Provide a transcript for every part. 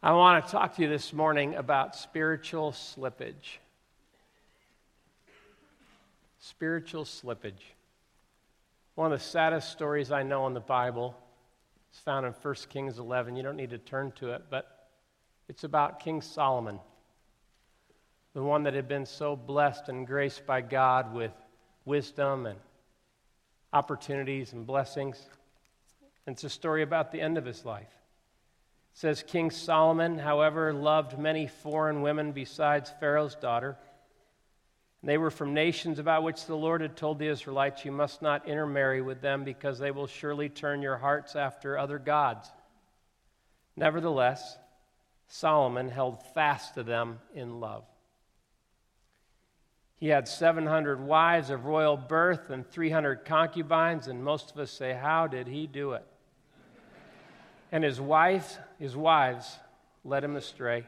I want to talk to you this morning about spiritual slippage. Spiritual slippage. One of the saddest stories I know in the Bible is found in 1 Kings 11. You don't need to turn to it, but it's about King Solomon, the one that had been so blessed and graced by God with wisdom and opportunities and blessings. And it's a story about the end of his life says King Solomon, however, loved many foreign women besides Pharaoh's daughter. They were from nations about which the Lord had told the Israelites, You must not intermarry with them because they will surely turn your hearts after other gods. Nevertheless, Solomon held fast to them in love. He had 700 wives of royal birth and 300 concubines, and most of us say, How did he do it? And his wife, his wives led him astray.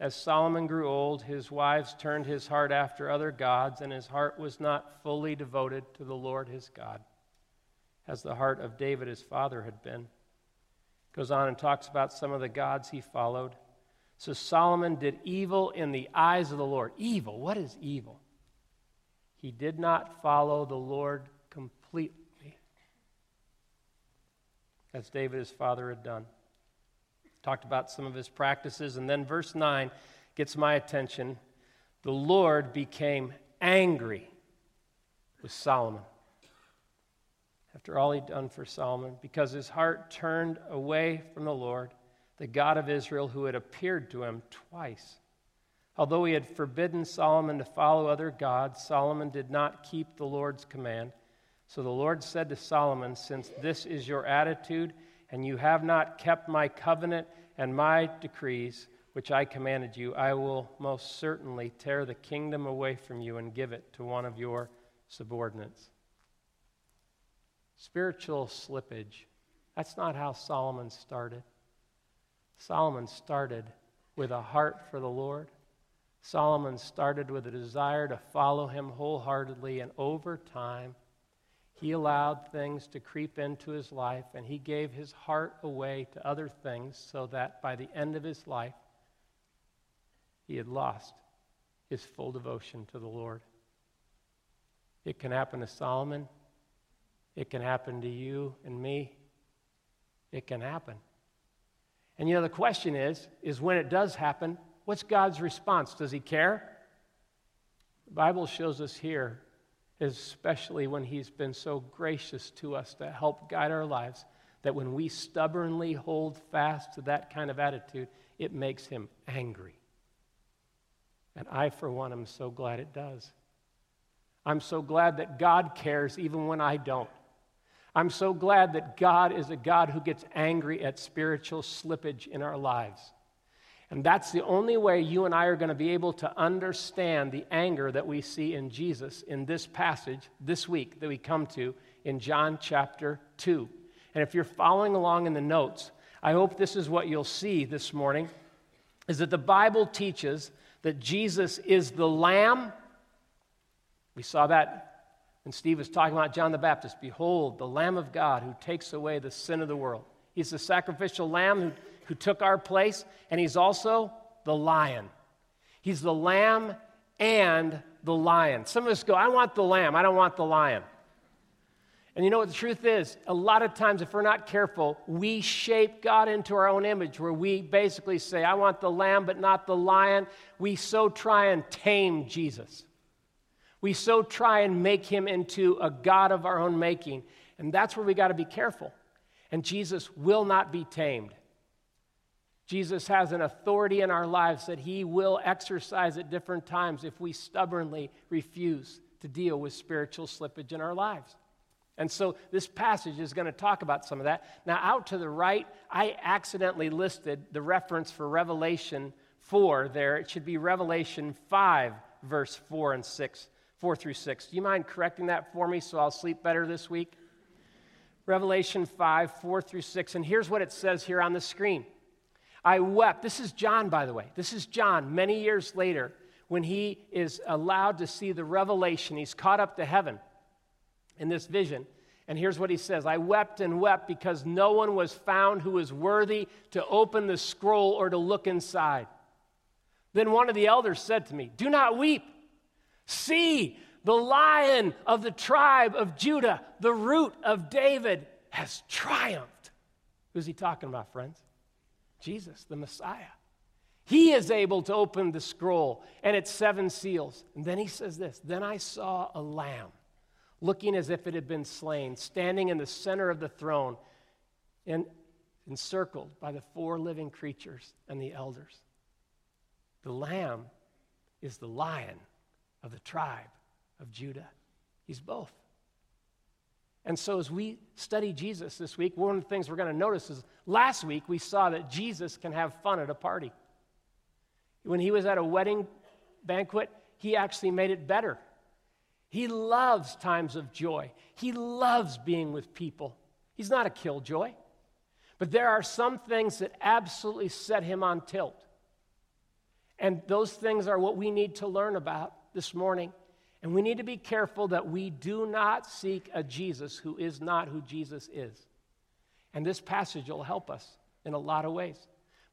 As Solomon grew old, his wives turned his heart after other gods, and his heart was not fully devoted to the Lord his God, as the heart of David his father had been. Goes on and talks about some of the gods he followed. So Solomon did evil in the eyes of the Lord. Evil, what is evil? He did not follow the Lord completely as David his father had done. Talked about some of his practices, and then verse 9 gets my attention. The Lord became angry with Solomon after all he'd done for Solomon, because his heart turned away from the Lord, the God of Israel, who had appeared to him twice. Although he had forbidden Solomon to follow other gods, Solomon did not keep the Lord's command so the Lord said to Solomon, Since this is your attitude, and you have not kept my covenant and my decrees, which I commanded you, I will most certainly tear the kingdom away from you and give it to one of your subordinates. Spiritual slippage. That's not how Solomon started. Solomon started with a heart for the Lord. Solomon started with a desire to follow him wholeheartedly, and over time, he allowed things to creep into his life and he gave his heart away to other things so that by the end of his life, he had lost his full devotion to the Lord. It can happen to Solomon. It can happen to you and me. It can happen. And you know, the question is, is when it does happen, what's God's response? Does he care? The Bible shows us here especially when He's been so gracious to us to help guide our lives, that when we stubbornly hold fast to that kind of attitude, it makes Him angry. And I, for one, am so glad it does. I'm so glad that God cares even when I don't. I'm so glad that God is a God who gets angry at spiritual slippage in our lives. And that's the only way you and I are going to be able to understand the anger that we see in Jesus in this passage this week that we come to in John chapter 2. And if you're following along in the notes, I hope this is what you'll see this morning is that the Bible teaches that Jesus is the lamb. We saw that when Steve was talking about John the Baptist. Behold, the Lamb of God who takes away the sin of the world. He's the sacrificial lamb who who took our place, and he's also the lion. He's the lamb and the lion. Some of us go, I want the lamb, I don't want the lion. And you know what the truth is? A lot of times, if we're not careful, we shape God into our own image where we basically say, I want the lamb, but not the lion. We so try and tame Jesus. We so try and make him into a God of our own making. And that's where we got to be careful. And Jesus will not be tamed. Jesus has an authority in our lives that he will exercise at different times if we stubbornly refuse to deal with spiritual slippage in our lives. And so this passage is going to talk about some of that. Now, out to the right, I accidentally listed the reference for Revelation 4 there. It should be Revelation 5, verse 4 and 6, 4 through 6. Do you mind correcting that for me so I'll sleep better this week? Revelation 5, 4 through 6. And here's what it says here on the screen. I wept. This is John, by the way. This is John many years later when he is allowed to see the revelation. He's caught up to heaven in this vision. And here's what he says I wept and wept because no one was found who was worthy to open the scroll or to look inside. Then one of the elders said to me, Do not weep. See, the lion of the tribe of Judah, the root of David, has triumphed. Who's he talking about, friends? Jesus, the Messiah. He is able to open the scroll and its seven seals. And then he says this Then I saw a lamb looking as if it had been slain, standing in the center of the throne and encircled by the four living creatures and the elders. The lamb is the lion of the tribe of Judah. He's both. And so, as we study Jesus this week, one of the things we're going to notice is last week we saw that Jesus can have fun at a party. When he was at a wedding banquet, he actually made it better. He loves times of joy. He loves being with people. He's not a killjoy. But there are some things that absolutely set him on tilt. And those things are what we need to learn about this morning. And we need to be careful that we do not seek a Jesus who is not who Jesus is. And this passage will help us in a lot of ways.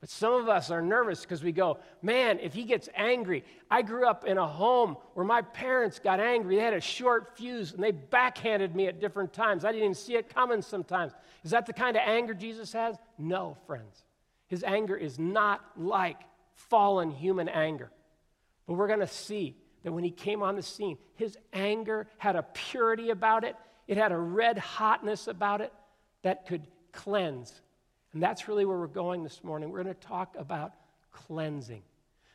But some of us are nervous because we go, man, if he gets angry. I grew up in a home where my parents got angry. They had a short fuse and they backhanded me at different times. I didn't even see it coming sometimes. Is that the kind of anger Jesus has? No, friends. His anger is not like fallen human anger. But we're going to see that when he came on the scene, his anger had a purity about it, it had a red hotness about it that could cleanse and that's really where we're going this morning. We're going to talk about cleansing.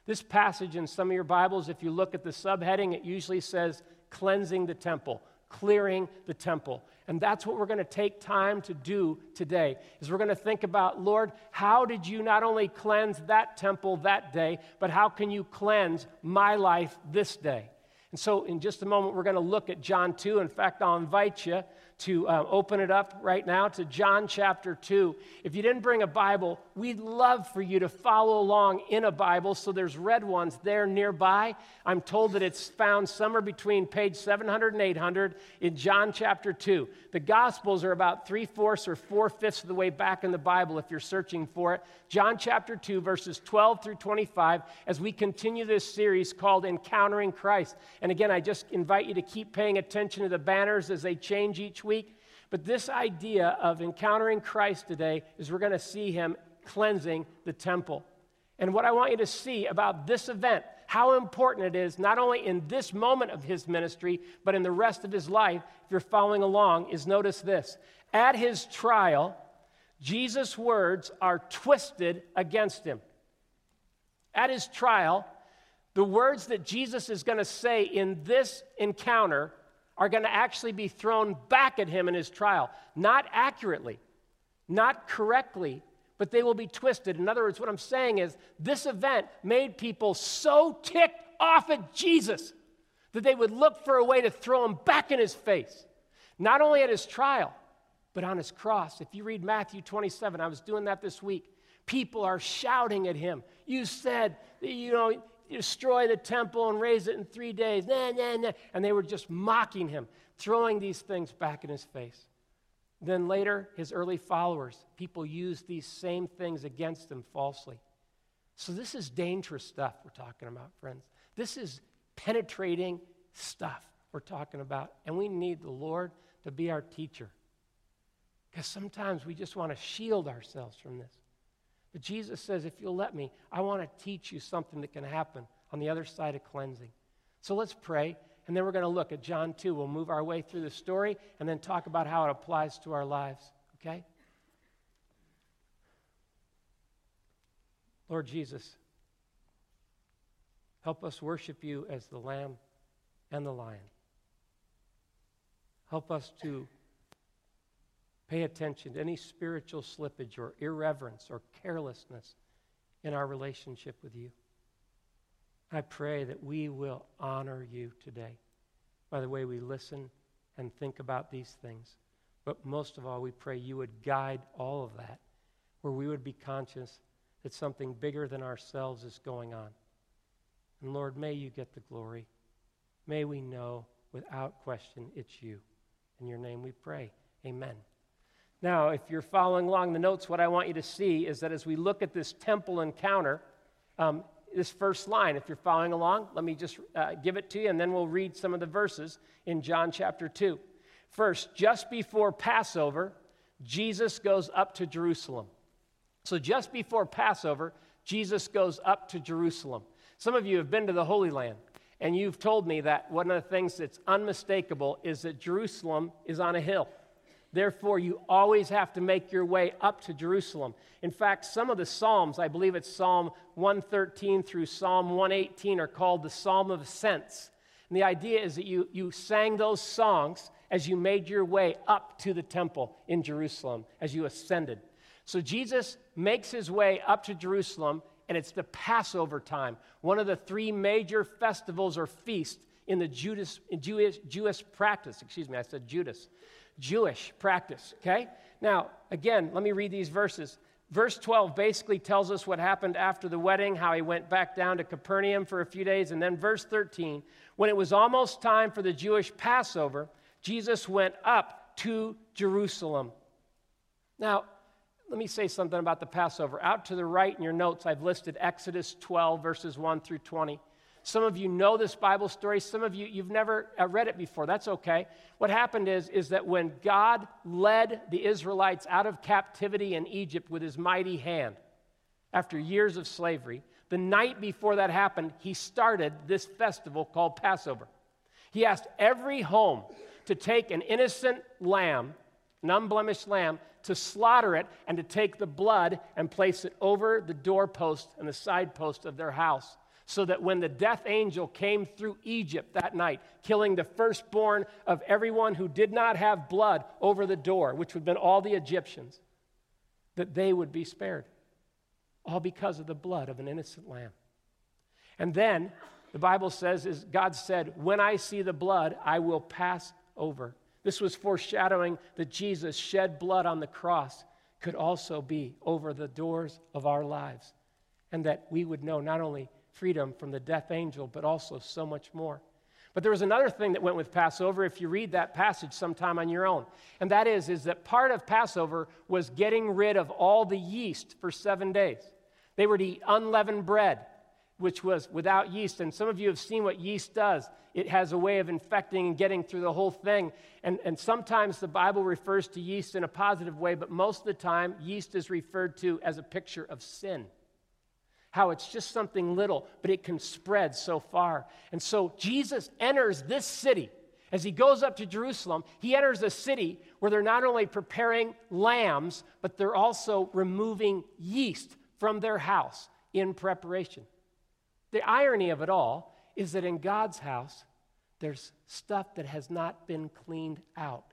This passage in some of your Bibles, if you look at the subheading, it usually says cleansing the temple, clearing the temple. And that's what we're going to take time to do today. Is we're going to think about, Lord, how did you not only cleanse that temple that day, but how can you cleanse my life this day? And so, in just a moment, we're going to look at John 2. In fact, I'll invite you to uh, open it up right now to John chapter 2. If you didn't bring a Bible, we'd love for you to follow along in a Bible. So there's red ones there nearby. I'm told that it's found somewhere between page 700 and 800 in John chapter 2. The Gospels are about three fourths or four fifths of the way back in the Bible if you're searching for it. John chapter 2, verses 12 through 25, as we continue this series called Encountering Christ. And again, I just invite you to keep paying attention to the banners as they change each week. But this idea of encountering Christ today is we're going to see him cleansing the temple. And what I want you to see about this event, how important it is, not only in this moment of his ministry, but in the rest of his life, if you're following along, is notice this. At his trial, Jesus' words are twisted against him. At his trial, the words that Jesus is going to say in this encounter are going to actually be thrown back at him in his trial. Not accurately, not correctly, but they will be twisted. In other words, what I'm saying is this event made people so ticked off at Jesus that they would look for a way to throw him back in his face. Not only at his trial, but on his cross. If you read Matthew 27, I was doing that this week. People are shouting at him. You said, you know, destroy the temple and raise it in three days. Nah, nah, nah. And they were just mocking him, throwing these things back in his face. Then later, his early followers, people used these same things against him falsely. So, this is dangerous stuff we're talking about, friends. This is penetrating stuff we're talking about. And we need the Lord to be our teacher. Because sometimes we just want to shield ourselves from this. But Jesus says, if you'll let me, I want to teach you something that can happen on the other side of cleansing. So let's pray. And then we're going to look at John 2. We'll move our way through the story and then talk about how it applies to our lives. Okay? Lord Jesus, help us worship you as the Lamb and the Lion. Help us to pay attention to any spiritual slippage or irreverence or carelessness in our relationship with you. I pray that we will honor you today by the way we listen and think about these things. But most of all, we pray you would guide all of that, where we would be conscious that something bigger than ourselves is going on. And Lord, may you get the glory. May we know without question it's you. In your name we pray. Amen. Now, if you're following along the notes, what I want you to see is that as we look at this temple encounter, um, this first line, if you're following along, let me just uh, give it to you, and then we'll read some of the verses in John chapter 2. First, just before Passover, Jesus goes up to Jerusalem. So, just before Passover, Jesus goes up to Jerusalem. Some of you have been to the Holy Land, and you've told me that one of the things that's unmistakable is that Jerusalem is on a hill. Therefore, you always have to make your way up to Jerusalem. In fact, some of the Psalms, I believe it's Psalm 113 through Psalm 118, are called the Psalm of Ascents. And the idea is that you, you sang those songs as you made your way up to the temple in Jerusalem, as you ascended. So Jesus makes his way up to Jerusalem, and it's the Passover time, one of the three major festivals or feasts in the Judas, in Jewish, Jewish practice. Excuse me, I said Judas. Jewish practice, okay? Now, again, let me read these verses. Verse 12 basically tells us what happened after the wedding, how he went back down to Capernaum for a few days. And then verse 13, when it was almost time for the Jewish Passover, Jesus went up to Jerusalem. Now, let me say something about the Passover. Out to the right in your notes, I've listed Exodus 12, verses 1 through 20. Some of you know this Bible story. Some of you, you've never uh, read it before. That's okay. What happened is, is that when God led the Israelites out of captivity in Egypt with his mighty hand, after years of slavery, the night before that happened, he started this festival called Passover. He asked every home to take an innocent lamb, an unblemished lamb, to slaughter it and to take the blood and place it over the doorpost and the side post of their house so that when the death angel came through Egypt that night, killing the firstborn of everyone who did not have blood over the door, which would have been all the Egyptians, that they would be spared. All because of the blood of an innocent lamb. And then the Bible says, is God said, When I see the blood, I will pass over. This was foreshadowing that Jesus shed blood on the cross could also be over the doors of our lives. And that we would know not only freedom from the death angel, but also so much more. But there was another thing that went with Passover if you read that passage sometime on your own. And that is, is that part of Passover was getting rid of all the yeast for seven days. They were to eat unleavened bread, which was without yeast. And some of you have seen what yeast does. It has a way of infecting and getting through the whole thing. And, and sometimes the Bible refers to yeast in a positive way, but most of the time, yeast is referred to as a picture of sin how it's just something little, but it can spread so far. And so Jesus enters this city. As he goes up to Jerusalem, he enters a city where they're not only preparing lambs, but they're also removing yeast from their house in preparation. The irony of it all is that in God's house, there's stuff that has not been cleaned out.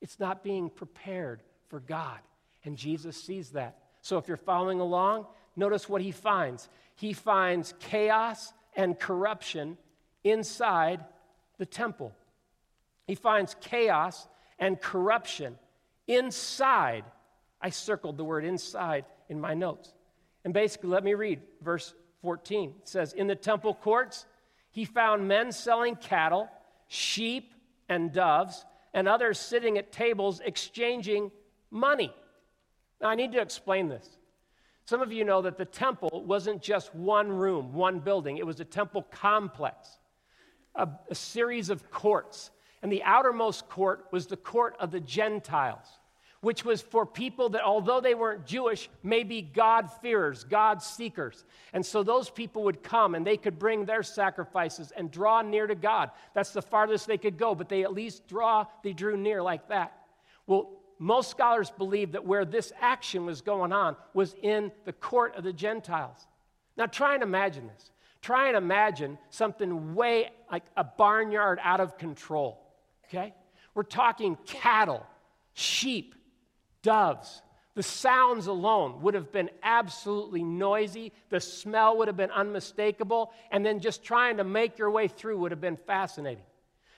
It's not being prepared for God. And Jesus sees that. So if you're following along, notice what he finds. He finds chaos and corruption inside the temple. He finds chaos and corruption inside. I circled the word inside in my notes. And basically, let me read verse 14. It says, In the temple courts, he found men selling cattle, sheep, and doves, and others sitting at tables exchanging money. Now, I need to explain this. Some of you know that the temple wasn't just one room, one building, it was a temple complex, a, a series of courts. And the outermost court was the court of the Gentiles, which was for people that, although they weren't Jewish, may be God-fearers, God seekers. And so those people would come and they could bring their sacrifices and draw near to God. That's the farthest they could go, but they at least draw, they drew near like that. Well, most scholars believe that where this action was going on was in the court of the Gentiles. Now, try and imagine this. Try and imagine something way like a barnyard out of control, okay? We're talking cattle, sheep, doves. The sounds alone would have been absolutely noisy. The smell would have been unmistakable. And then just trying to make your way through would have been fascinating.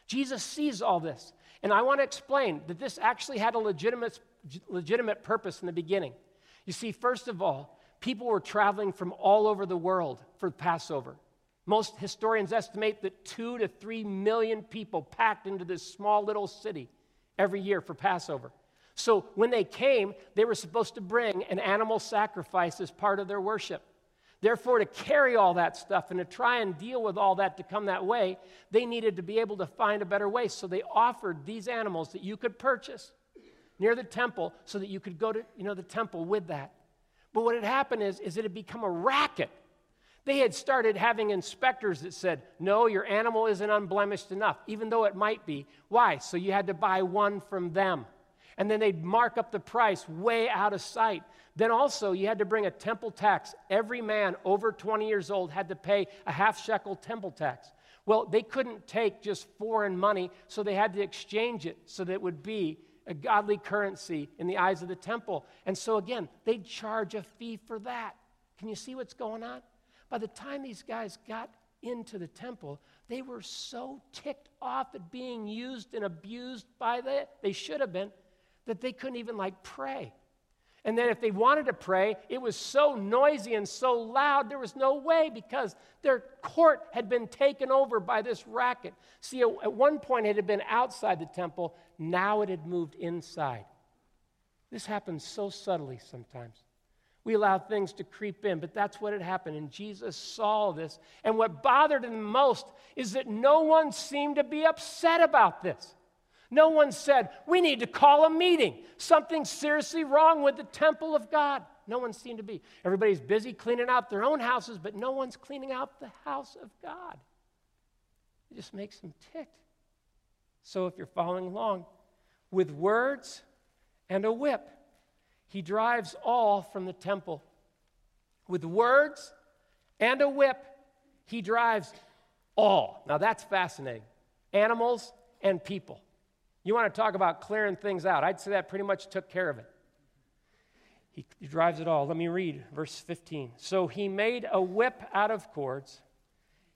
Jesus sees all this. And I want to explain that this actually had a legitimate, legitimate purpose in the beginning. You see, first of all, people were traveling from all over the world for Passover. Most historians estimate that two to three million people packed into this small little city every year for Passover. So when they came, they were supposed to bring an animal sacrifice as part of their worship. Therefore, to carry all that stuff and to try and deal with all that to come that way, they needed to be able to find a better way. So they offered these animals that you could purchase near the temple so that you could go to you know, the temple with that. But what had happened is, is it had become a racket. They had started having inspectors that said, no, your animal isn't unblemished enough, even though it might be. Why? So you had to buy one from them and then they'd mark up the price way out of sight. Then also, you had to bring a temple tax. Every man over 20 years old had to pay a half shekel temple tax. Well, they couldn't take just foreign money, so they had to exchange it so that it would be a godly currency in the eyes of the temple. And so, again, they'd charge a fee for that. Can you see what's going on? By the time these guys got into the temple, they were so ticked off at being used and abused by the, they should have been, that they couldn't even like pray. And then if they wanted to pray, it was so noisy and so loud, there was no way because their court had been taken over by this racket. See, at one point it had been outside the temple, now it had moved inside. This happens so subtly sometimes. We allow things to creep in, but that's what had happened. And Jesus saw this. And what bothered him most is that no one seemed to be upset about this. No one said, We need to call a meeting. Something seriously wrong with the temple of God. No one seemed to be. Everybody's busy cleaning out their own houses, but no one's cleaning out the house of God. It just makes them tick. So if you're following along, with words and a whip, he drives all from the temple. With words and a whip, he drives all. Now that's fascinating. Animals and people. You want to talk about clearing things out. I'd say that pretty much took care of it. He, he, drives it all. Let me read verse 15. So he made a whip out of cords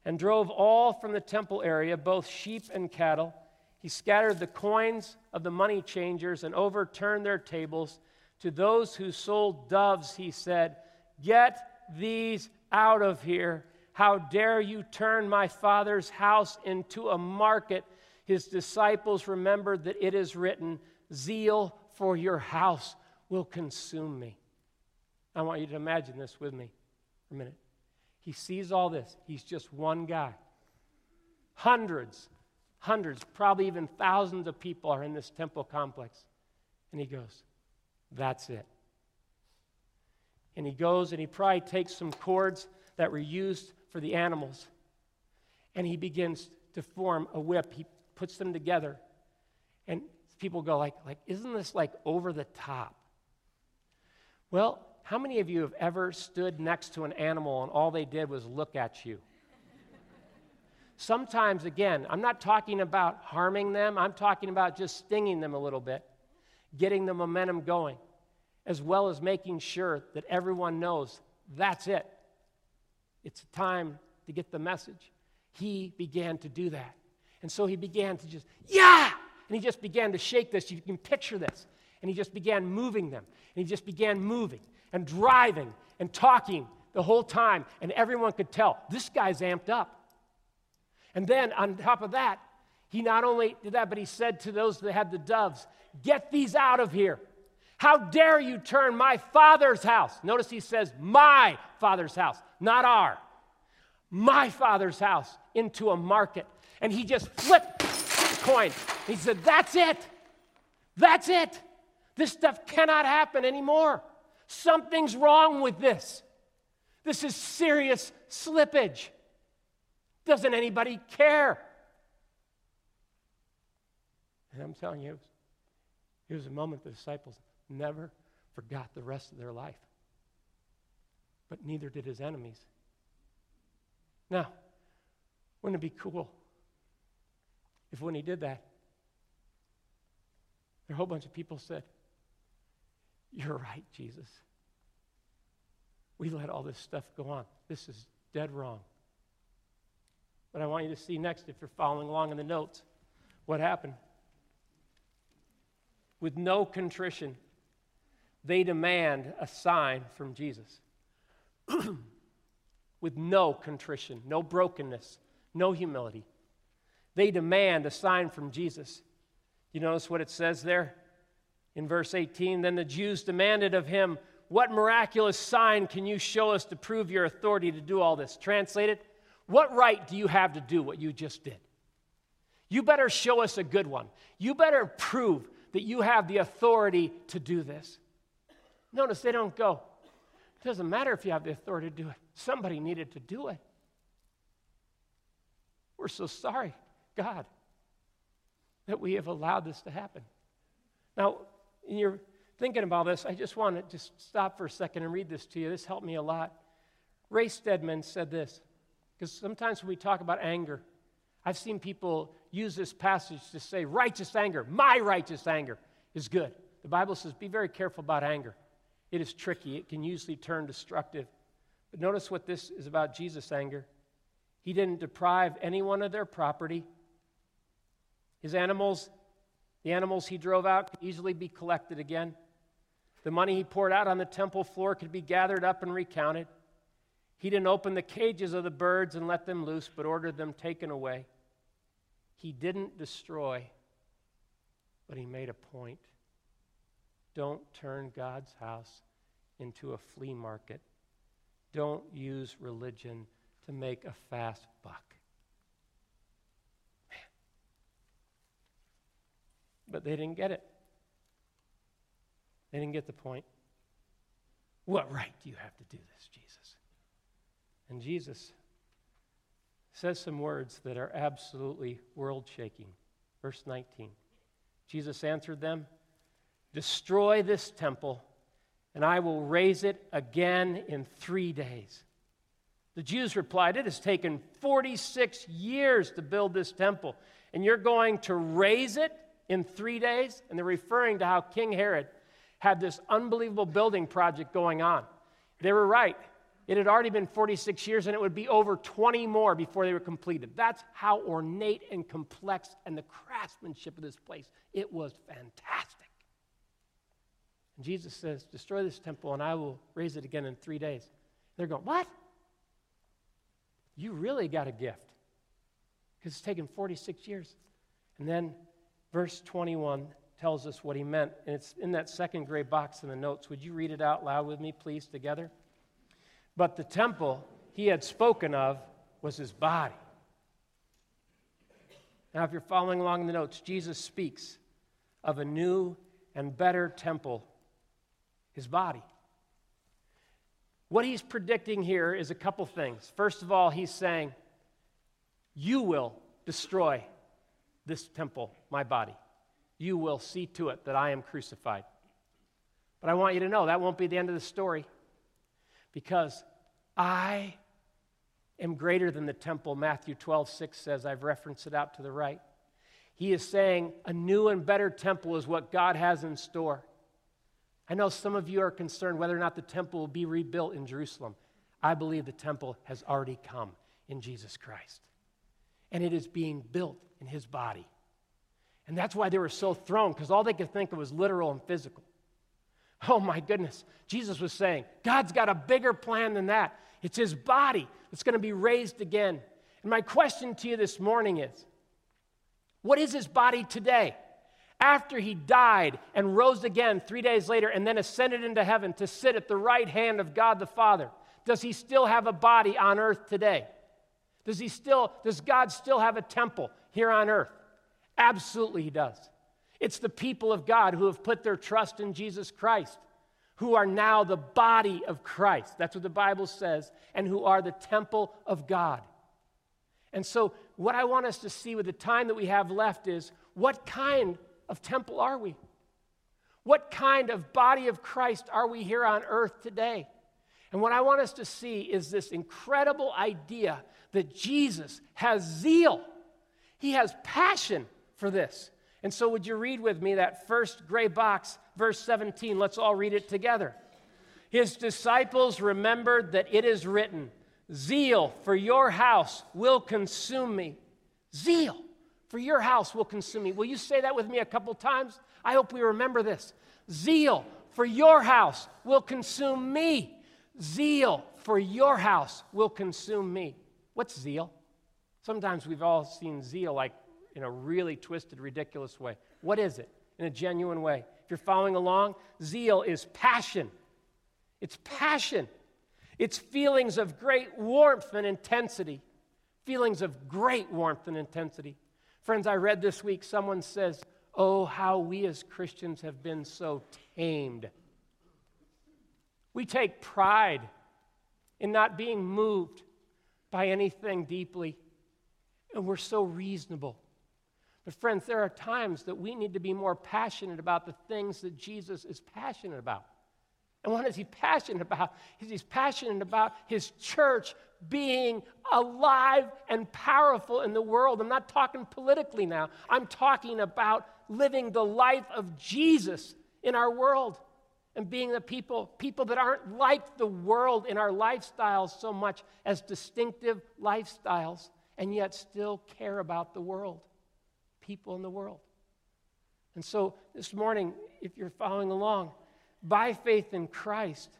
and drove all from the temple area, both sheep and cattle. He scattered the coins of the money changers and overturned their tables. To those who sold doves, he said, Get these out of here. How dare you turn my father's house into a market his disciples remembered that it is written, Zeal for your house will consume me. I want you to imagine this with me for a minute. He sees all this. He's just one guy. Hundreds, hundreds, probably even thousands of people are in this temple complex. And he goes, That's it. And he goes and he probably takes some cords that were used for the animals and he begins to form a whip. He puts them together. And people go like, like, isn't this like over the top? Well, how many of you have ever stood next to an animal and all they did was look at you? Sometimes, again, I'm not talking about harming them, I'm talking about just stinging them a little bit, getting the momentum going, as well as making sure that everyone knows that's it. It's time to get the message. He began to do that. And so he began to just, yeah! And he just began to shake this. You can picture this. And he just began moving them. And he just began moving and driving and talking the whole time. And everyone could tell this guy's amped up. And then on top of that, he not only did that, but he said to those that had the doves, Get these out of here. How dare you turn my father's house? Notice he says, My father's house, not our. My father's house into a market and he just flipped the coin. He said, That's it. That's it. This stuff cannot happen anymore. Something's wrong with this. This is serious slippage. Doesn't anybody care? And I'm telling you, it was a moment the disciples never forgot the rest of their life. But neither did his enemies. Now, wouldn't it be cool if when he did that, a whole bunch of people said, You're right, Jesus. We let all this stuff go on. This is dead wrong. But I want you to see next, if you're following along in the notes, what happened. With no contrition, they demand a sign from Jesus. With no contrition, no brokenness, no humility. They demand a sign from Jesus. You notice what it says there in verse 18? Then the Jews demanded of him, What miraculous sign can you show us to prove your authority to do all this? Translated, What right do you have to do what you just did? You better show us a good one. You better prove that you have the authority to do this. Notice they don't go, It doesn't matter if you have the authority to do it, somebody needed to do it. We're so sorry, God, that we have allowed this to happen. Now, you're thinking about this, I just want to just stop for a second and read this to you. This helped me a lot. Ray Stedman said this, because sometimes when we talk about anger, I've seen people use this passage to say, righteous anger, my righteous anger is good. The Bible says, be very careful about anger. It is tricky, it can usually turn destructive. But notice what this is about Jesus' anger. He didn't deprive anyone of their property. His animals, the animals he drove out, could easily be collected again. The money he poured out on the temple floor could be gathered up and recounted. He didn't open the cages of the birds and let them loose, but ordered them taken away. He didn't destroy, but he made a point. Don't turn God's house into a flea market. Don't use religion to make a fast buck. But they didn't get it. They didn't get the point. What right do you have to do this, Jesus? And Jesus says some words that are absolutely world shaking. Verse 19 Jesus answered them, Destroy this temple, and I will raise it again in three days. The Jews replied, It has taken 46 years to build this temple, and you're going to raise it in three days? And they're referring to how King Herod had this unbelievable building project going on. They were right. It had already been 46 years, and it would be over 20 more before they were completed. That's how ornate and complex and the craftsmanship of this place. It was fantastic. And Jesus says, Destroy this temple, and I will raise it again in three days. They're going, What? you really got a gift because it's taken 46 years. And then verse 21 tells us what he meant, and it's in that second gray box in the notes. Would you read it out loud with me, please, together? But the temple he had spoken of was his body. Now, if you're following along in the notes, Jesus speaks of a new and better temple, his body. What he's predicting here is a couple things. First of all, he's saying, You will destroy this temple, my body. You will see to it that I am crucified. But I want you to know that won't be the end of the story because I am greater than the temple, Matthew 12, 6 says. I've referenced it out to the right. He is saying a new and better temple is what God has in store. I know some of you are concerned whether or not the temple will be rebuilt in Jerusalem. I believe the temple has already come in Jesus Christ. And it is being built in his body. And that's why they were so thrown, because all they could think of was literal and physical. Oh my goodness. Jesus was saying, God's got a bigger plan than that. It's his body that's going to be raised again. And my question to you this morning is what is his body today? after he died and rose again three days later and then ascended into heaven to sit at the right hand of God the Father, does he still have a body on earth today? Does he still, does God still have a temple here on earth? Absolutely, he does. It's the people of God who have put their trust in Jesus Christ, who are now the body of Christ. That's what the Bible says, and who are the temple of God. And so, what I want us to see with the time that we have left is what kind of temple are we? What kind of body of Christ are we here on earth today? And what I want us to see is this incredible idea that Jesus has zeal. He has passion for this. And so, would you read with me that first gray box, verse 17? Let's all read it together. His disciples remembered that it is written, Zeal for your house will consume me. Zeal for your house will consume me. Will you say that with me a couple times? I hope we remember this. Zeal for your house will consume me. Zeal for your house will consume me. What's zeal? Sometimes we've all seen zeal like in a really twisted, ridiculous way. What is it in a genuine way? If you're following along, zeal is passion. It's passion. It's feelings of great warmth and intensity. Feelings of great warmth and intensity. Friends, I read this week someone says, Oh, how we as Christians have been so tamed. We take pride in not being moved by anything deeply, and we're so reasonable. But, friends, there are times that we need to be more passionate about the things that Jesus is passionate about. And what is he passionate about? He's passionate about his church being alive and powerful in the world. I'm not talking politically now. I'm talking about living the life of Jesus in our world and being the people people that aren't like the world in our lifestyles so much as distinctive lifestyles and yet still care about the world people in the world. And so this morning if you're following along by faith in Christ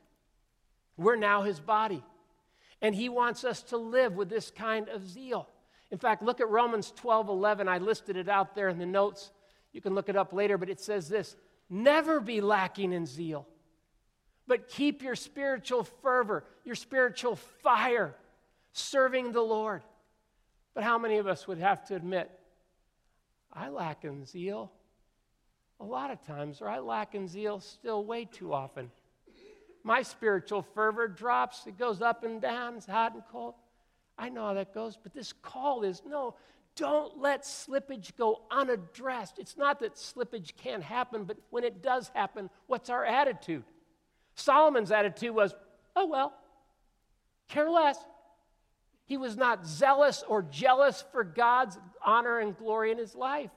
we're now his body. And he wants us to live with this kind of zeal. In fact look at Romans 12 11 I listed it out there in the notes. You can look it up later but it says this Never be lacking in zeal, but keep your spiritual fervor, your spiritual fire, serving the Lord. But how many of us would have to admit, I lack in zeal a lot of times, or I lack in zeal still way too often. My spiritual fervor drops, it goes up and down, it's hot and cold. I know how that goes, but this call is no, don't let slippage go unaddressed. It's not that slippage can't happen, but when it does happen, what's our attitude? Solomon's attitude was, oh well, care less. He was not zealous or jealous for God's honor and glory in his life.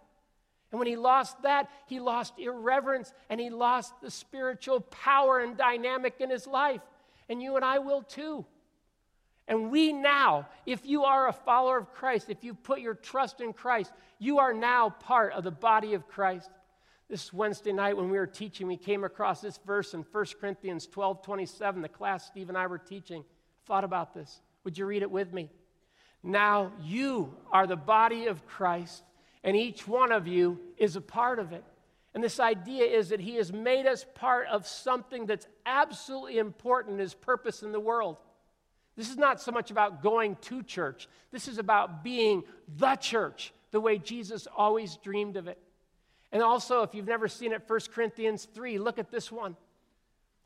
And when he lost that, he lost irreverence and he lost the spiritual power and dynamic in his life. And you and I will too. And we now, if you are a follower of Christ, if you put your trust in Christ, you are now part of the body of Christ. This Wednesday night when we were teaching, we came across this verse in 1 Corinthians 12 27. The class Steve and I were teaching. Thought about this. Would you read it with me? Now you are the body of Christ, and each one of you is a part of it. And this idea is that he has made us part of something that's absolutely important in his purpose in the world. This is not so much about going to church, this is about being the church, the way Jesus always dreamed of it. And also, if you've never seen it, 1 Corinthians 3, look at this one.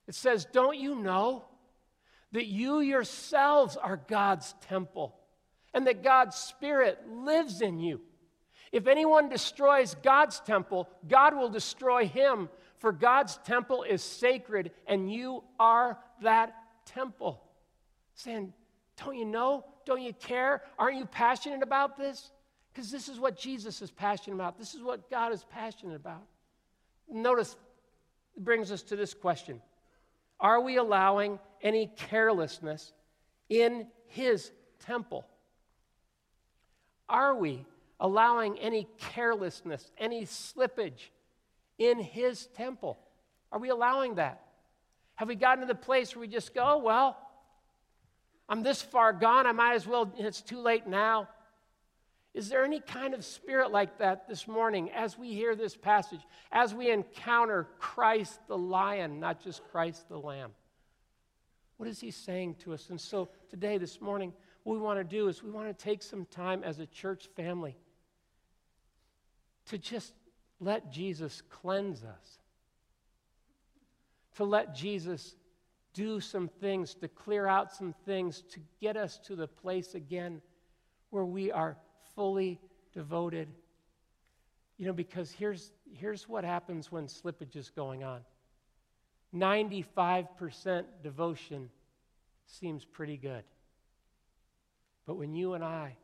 It says, Don't you know that you yourselves are God's temple and that God's Spirit lives in you? If anyone destroys God's temple, God will destroy him, for God's temple is sacred and you are that temple saying, Don't you know? Don't you care? Aren't you passionate about this? Because this is what Jesus is passionate about. This is what God is passionate about. Notice, it brings us to this question Are we allowing any carelessness in His temple? Are we allowing any carelessness, any slippage in His temple? Are we allowing that? Have we gotten to the place where we just go, well, I'm this far gone, I might as well, it's too late now. Is there any kind of spirit like that this morning as we hear this passage, as we encounter Christ the lion, not just Christ the lamb? What is he saying to us? And so today, this morning, what we want to do is we want to take some time as a church family to just let Jesus cleanse us, to let Jesus do some things, to clear out some things, to get us to the place again where we are fully devoted. You know, because here's, here's what happens when slippage is going on 95% devotion seems pretty good. But when you and I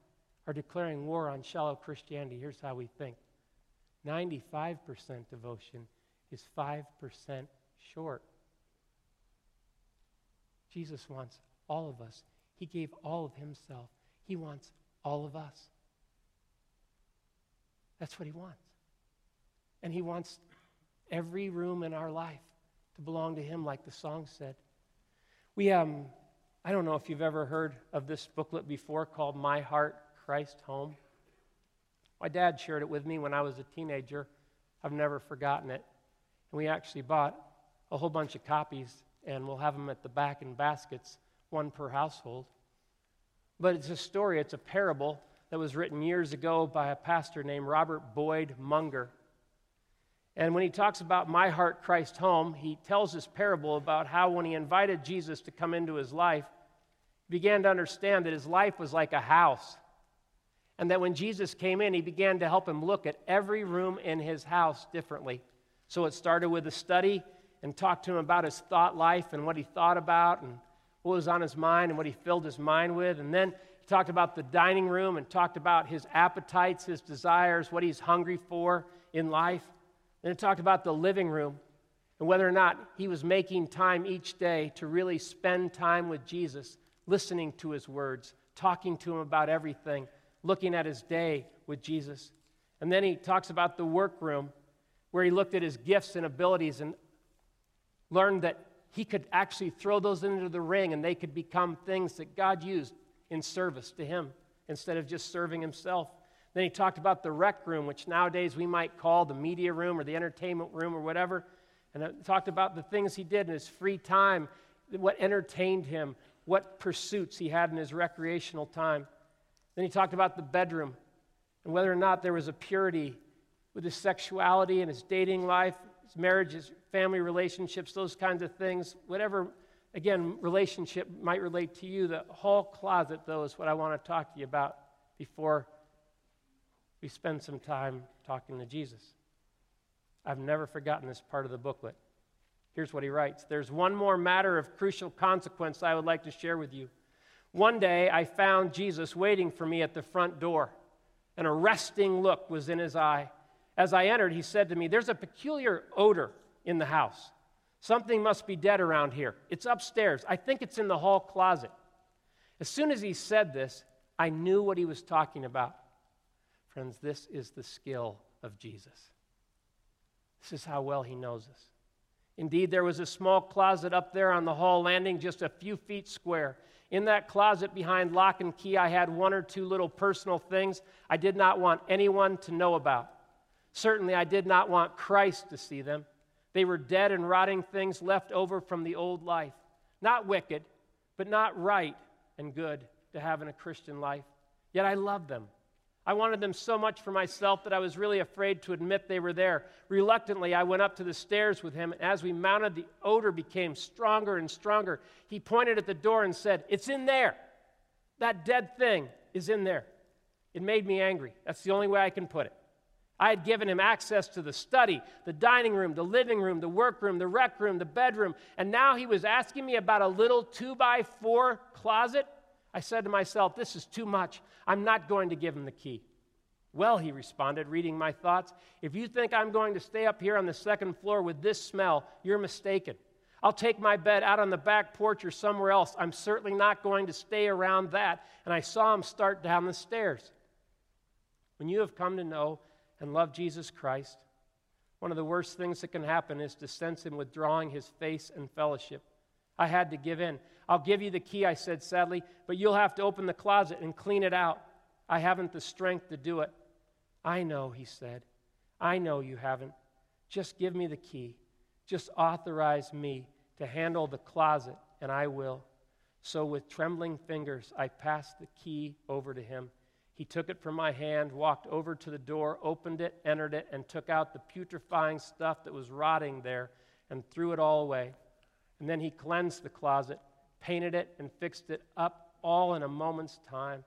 are declaring war on shallow Christianity, here's how we think 95% devotion is 5% short. Jesus wants all of us. He gave all of himself. He wants all of us. That's what he wants. And he wants every room in our life to belong to him, like the song said. We, um, I don't know if you've ever heard of this booklet before called My Heart, Christ Home. My dad shared it with me when I was a teenager I've never forgotten it. And we actually bought a whole bunch of copies, and we'll have them at the back in baskets, one per household. But it's a story, it's a parable that was written years ago by a pastor named Robert Boyd Munger. And when he talks about My Heart Christ Home, he tells this parable about how when he invited Jesus to come into his life, he began to understand that his life was like a house. And that when Jesus came in, he began to help him look at every room in his house differently. So it started with a study and talked to him about his thought life and what he thought about and what was on his mind and what he filled his mind with. And then he talked about the dining room and talked about his appetites, his desires, what he's hungry for in life. Then it talked about the living room and whether or not he was making time each day to really spend time with Jesus, listening to his words, talking to him about everything, looking at his day with Jesus. And then he talks about the workroom where he looked at his gifts and abilities and learned that he could actually throw those into the ring and they could become things that God used in service to him instead of just serving himself. Then he talked about the rec room, which nowadays we might call the media room or the entertainment room or whatever. And it talked about the things he did in his free time, what entertained him, what pursuits he had in his recreational time. Then he talked about the bedroom and whether or not there was a purity with his sexuality and his dating life, his marriage, his family relationships, those kinds of things. Whatever, again, relationship might relate to you. The hall closet, though, is what I want to talk to you about before we spend some time talking to Jesus. I've never forgotten this part of the booklet. Here's what he writes There's one more matter of crucial consequence I would like to share with you. One day I found Jesus waiting for me at the front door. An arresting look was in his eye. As I entered, he said to me, There's a peculiar odor in the house. Something must be dead around here. It's upstairs. I think it's in the hall closet. As soon as he said this, I knew what he was talking about. Friends, this is the skill of Jesus. This is how well he knows us. Indeed, there was a small closet up there on the hall landing, just a few feet square. In that closet behind lock and key, I had one or two little personal things I did not want anyone to know about. Certainly, I did not want Christ to see them. They were dead and rotting things left over from the old life. Not wicked, but not right and good to have in a Christian life. Yet I loved them. I wanted them so much for myself that I was really afraid to admit they were there. Reluctantly, I went up to the stairs with him, and as we mounted, the odor became stronger and stronger. He pointed at the door and said, It's in there. That dead thing is in there. It made me angry. That's the only way I can put it. I had given him access to the study, the dining room, the living room, the workroom, the rec room, the bedroom, and now he was asking me about a little two by four closet I said to myself, This is too much. I'm not going to give him the key. Well, he responded, reading my thoughts, if you think I'm going to stay up here on the second floor with this smell, you're mistaken. I'll take my bed out on the back porch or somewhere else. I'm certainly not going to stay around that. And I saw him start down the stairs. When you have come to know and love Jesus Christ, one of the worst things that can happen is to sense him withdrawing his face and fellowship. I had to give in. I'll give you the key, I said sadly, but you'll have to open the closet and clean it out. I haven't the strength to do it. I know, he said. I know you haven't. Just give me the key. Just authorize me to handle the closet, and I will. So, with trembling fingers, I passed the key over to him. He took it from my hand, walked over to the door, opened it, entered it, and took out the putrefying stuff that was rotting there and threw it all away. And then he cleansed the closet, painted it, and fixed it up all in a moment's time.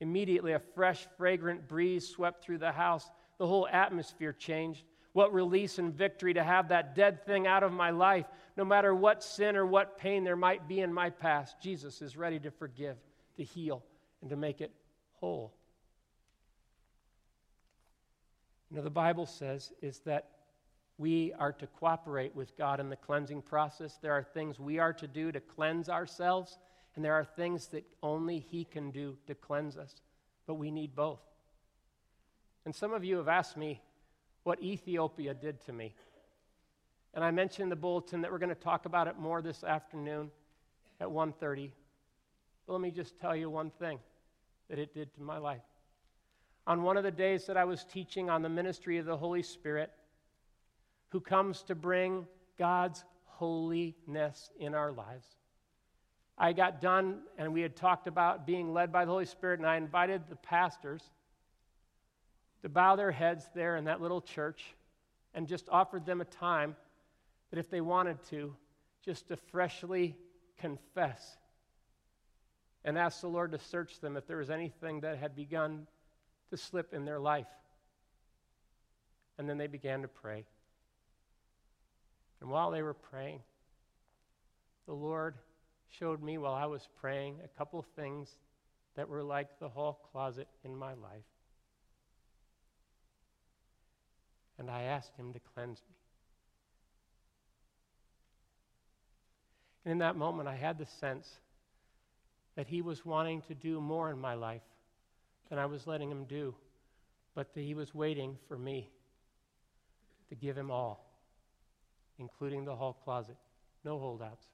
Immediately, a fresh, fragrant breeze swept through the house. The whole atmosphere changed. What release and victory to have that dead thing out of my life. No matter what sin or what pain there might be in my past, Jesus is ready to forgive, to heal, and to make it whole. You know, the Bible says is that we are to cooperate with God in the cleansing process. There are things we are to do to cleanse ourselves, and there are things that only He can do to cleanse us. But we need both. And some of you have asked me what Ethiopia did to me. And I mentioned in the bulletin that we're going to talk about it more this afternoon at 1:30. But let me just tell you one thing that it did to my life. On one of the days that I was teaching on the ministry of the Holy Spirit, who comes to bring God's holiness in our lives. I got done and we had talked about being led by the Holy Spirit, and I invited the pastors to bow their heads there in that little church and just offered them a time that if they wanted to, just to freshly confess and ask the Lord to search them if there was anything that had begun to slip in their life. And then they began to pray. And while they were praying, the Lord showed me while I was praying a couple things that were like the hall closet in my life. And I asked Him to cleanse me. And in that moment, I had the sense that He was wanting to do more in my life than I was letting Him do, but that He was waiting for me to give Him all, including the hall closet. No holdouts.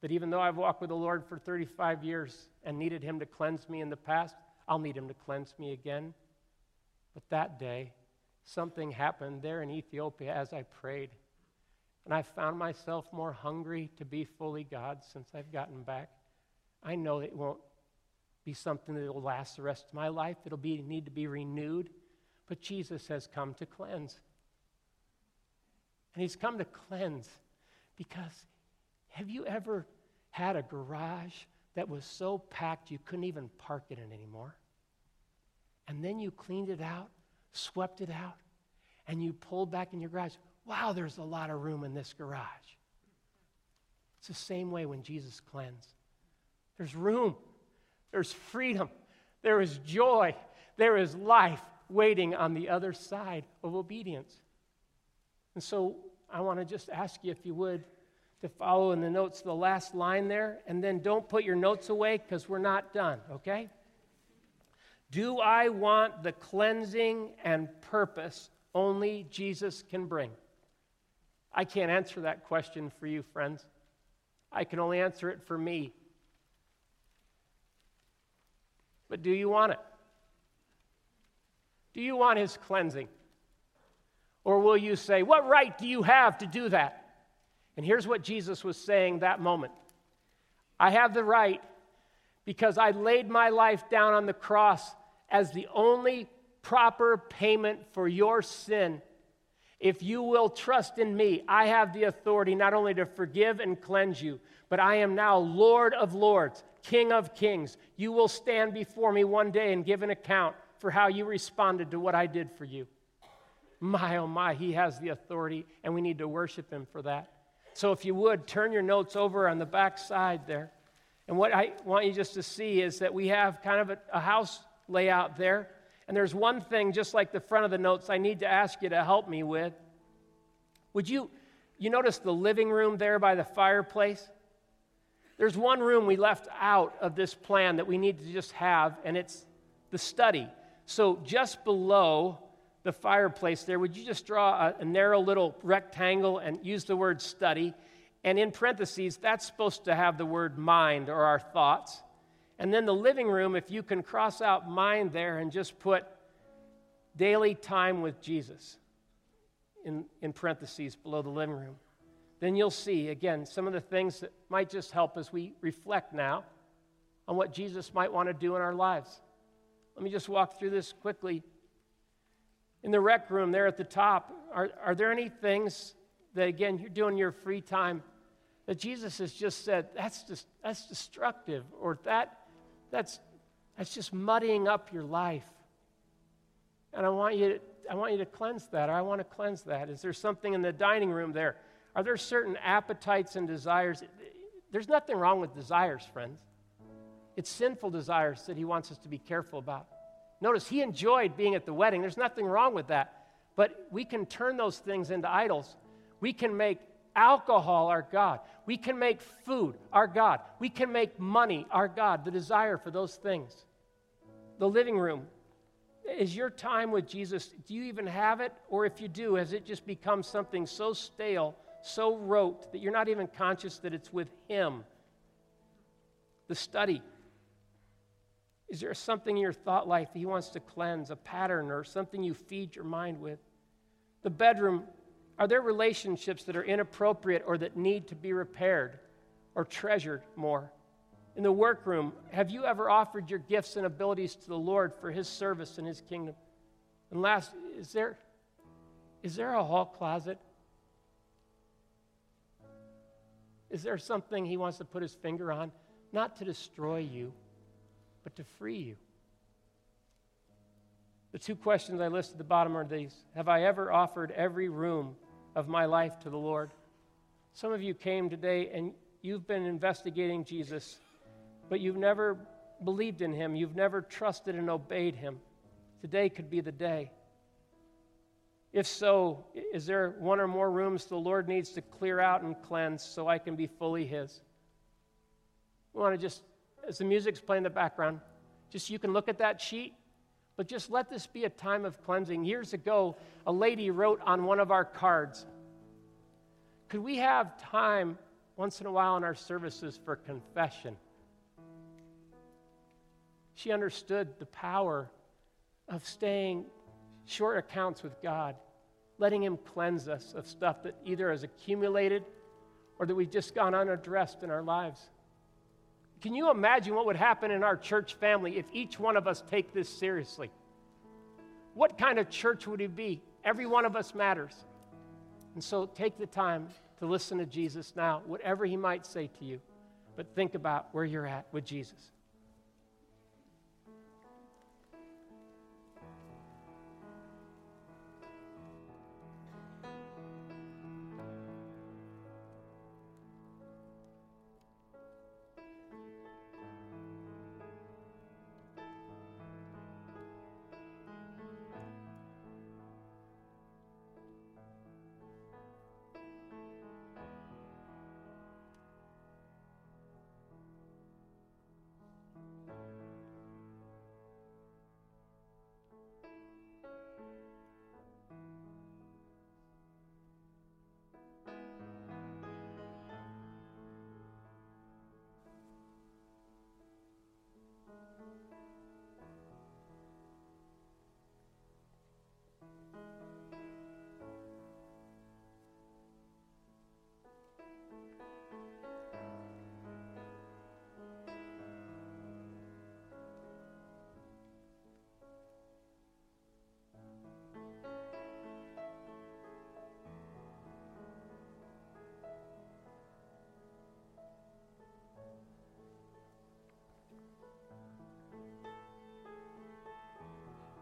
That even though I've walked with the Lord for 35 years and needed Him to cleanse me in the past, I'll need Him to cleanse me again. But that day, something happened there in Ethiopia as I prayed. And I found myself more hungry to be fully God since I've gotten back. I know it won't be something that will last the rest of my life. It'll be, need to be renewed. But Jesus has come to cleanse. And He's come to cleanse because have you ever had a garage that was so packed you couldn't even park in it anymore? And then you cleaned it out, swept it out, and you pulled back in your garage. Wow, there's a lot of room in this garage. It's the same way when Jesus cleansed. There's room, there's freedom, there is joy, there is life waiting on the other side of obedience. And so I want to just ask you if you would to follow in the notes the last line there, and then don't put your notes away because we're not done, okay? Do I want the cleansing and purpose only Jesus can bring? I can't answer that question for you, friends. I can only answer it for me. But do you want it? Do you want his cleansing? Or will you say, What right do you have to do that? And here's what Jesus was saying that moment I have the right because I laid my life down on the cross as the only proper payment for your sin. If you will trust in me, I have the authority not only to forgive and cleanse you, but I am now Lord of lords, King of kings. You will stand before me one day and give an account for how you responded to what I did for you. My, oh my, he has the authority, and we need to worship him for that. So if you would, turn your notes over on the back side there. And what I want you just to see is that we have kind of a, a house layout there. And there's one thing, just like the front of the notes, I need to ask you to help me with. Would you, you notice the living room there by the fireplace? There's one room we left out of this plan that we need to just have, and it's the study. So just below the fireplace there, would you just draw a, a, narrow little rectangle and use the word study? And in parentheses, that's supposed to have the word mind or our thoughts. And then the living room, if you can cross out mind there and just put daily time with Jesus in, in parentheses below the living room, then you'll see, again, some of the things that might just help as we reflect now on what Jesus might want to do in our lives. Let me just walk through this quickly in the rec room there at the top, are, are there any things that, again, you're doing your free time that Jesus has just said, that's, just, that's destructive, or that, that's, that's just muddying up your life? And I want, you to, I want you to cleanse that, or I want to cleanse that. Is there something in the dining room there? Are there certain appetites and desires? There's nothing wrong with desires, friends. It's sinful desires that he wants us to be careful about. Notice he enjoyed being at the wedding. There's nothing wrong with that. But we can turn those things into idols. We can make alcohol our God. We can make food our God. We can make money our God, the desire for those things. The living room. Is your time with Jesus, do you even have it? Or if you do, has it just become something so stale, so rote, that you're not even conscious that it's with Him? The study. Is there something in your thought life that He wants to cleanse, a pattern or something you feed your mind with? The bedroom, Are there relationships that are inappropriate or that need to be repaired or treasured more? In the workroom, have you ever offered your gifts and abilities to the Lord for His service and His kingdom? And last, is there, is there a hall closet? Is there something He wants to put His finger on? Not to destroy you, but to free you. The two questions I listed at the bottom are these Have I ever offered every room of my life to the Lord? Some of you came today and you've been investigating Jesus, but you've never believed in him. You've never trusted and obeyed him. Today could be the day. If so, is there one or more rooms the Lord needs to clear out and cleanse so I can be fully his? We want to just, as the music's playing in the background, just you can look at that sheet but just let this be a time of cleansing. Years ago, a lady wrote on one of our cards Could we have time once in a while in our services for confession? She understood the power of staying short accounts with God, letting Him cleanse us of stuff that either has accumulated or that we've just gone unaddressed in our lives. Can you imagine what would happen in our church family if each one of us take this seriously? What kind of church would it be? Every one of us matters. And so take the time to listen to Jesus now, whatever he might say to you. But think about where you're at with Jesus.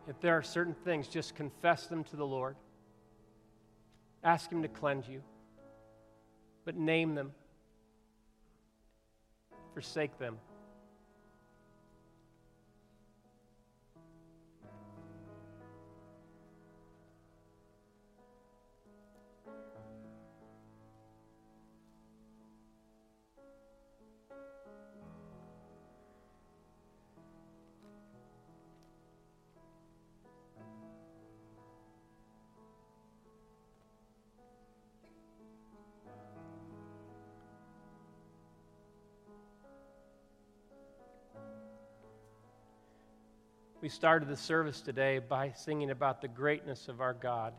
If there are certain things, just confess them to the Lord. Ask Him to cleanse you, but name them, forsake them. We started the service today by singing about the greatness of our God.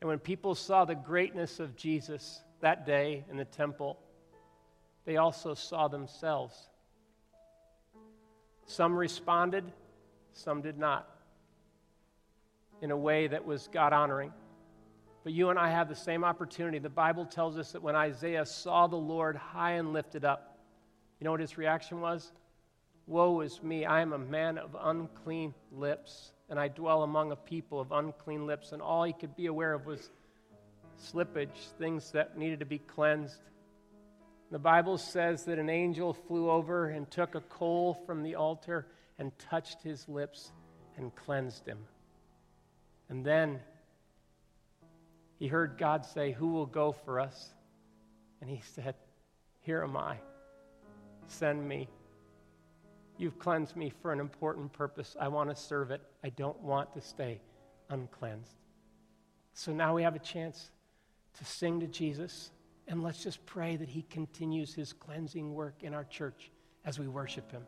And when people saw the greatness of Jesus that day in the temple, they also saw themselves. Some responded, some did not, in a way that was God honoring. But you and I have the same opportunity. The Bible tells us that when Isaiah saw the Lord high and lifted up, you know what his reaction was? Woe is me, I am a man of unclean lips, and I dwell among a people of unclean lips. And all he could be aware of was slippage, things that needed to be cleansed. The Bible says that an angel flew over and took a coal from the altar and touched his lips and cleansed him. And then he heard God say, Who will go for us? And he said, Here am I. Send me. You've cleansed me for an important purpose. I want to serve it. I don't want to stay uncleansed. So now we have a chance to sing to Jesus, and let's just pray that He continues His cleansing work in our church as we worship Him.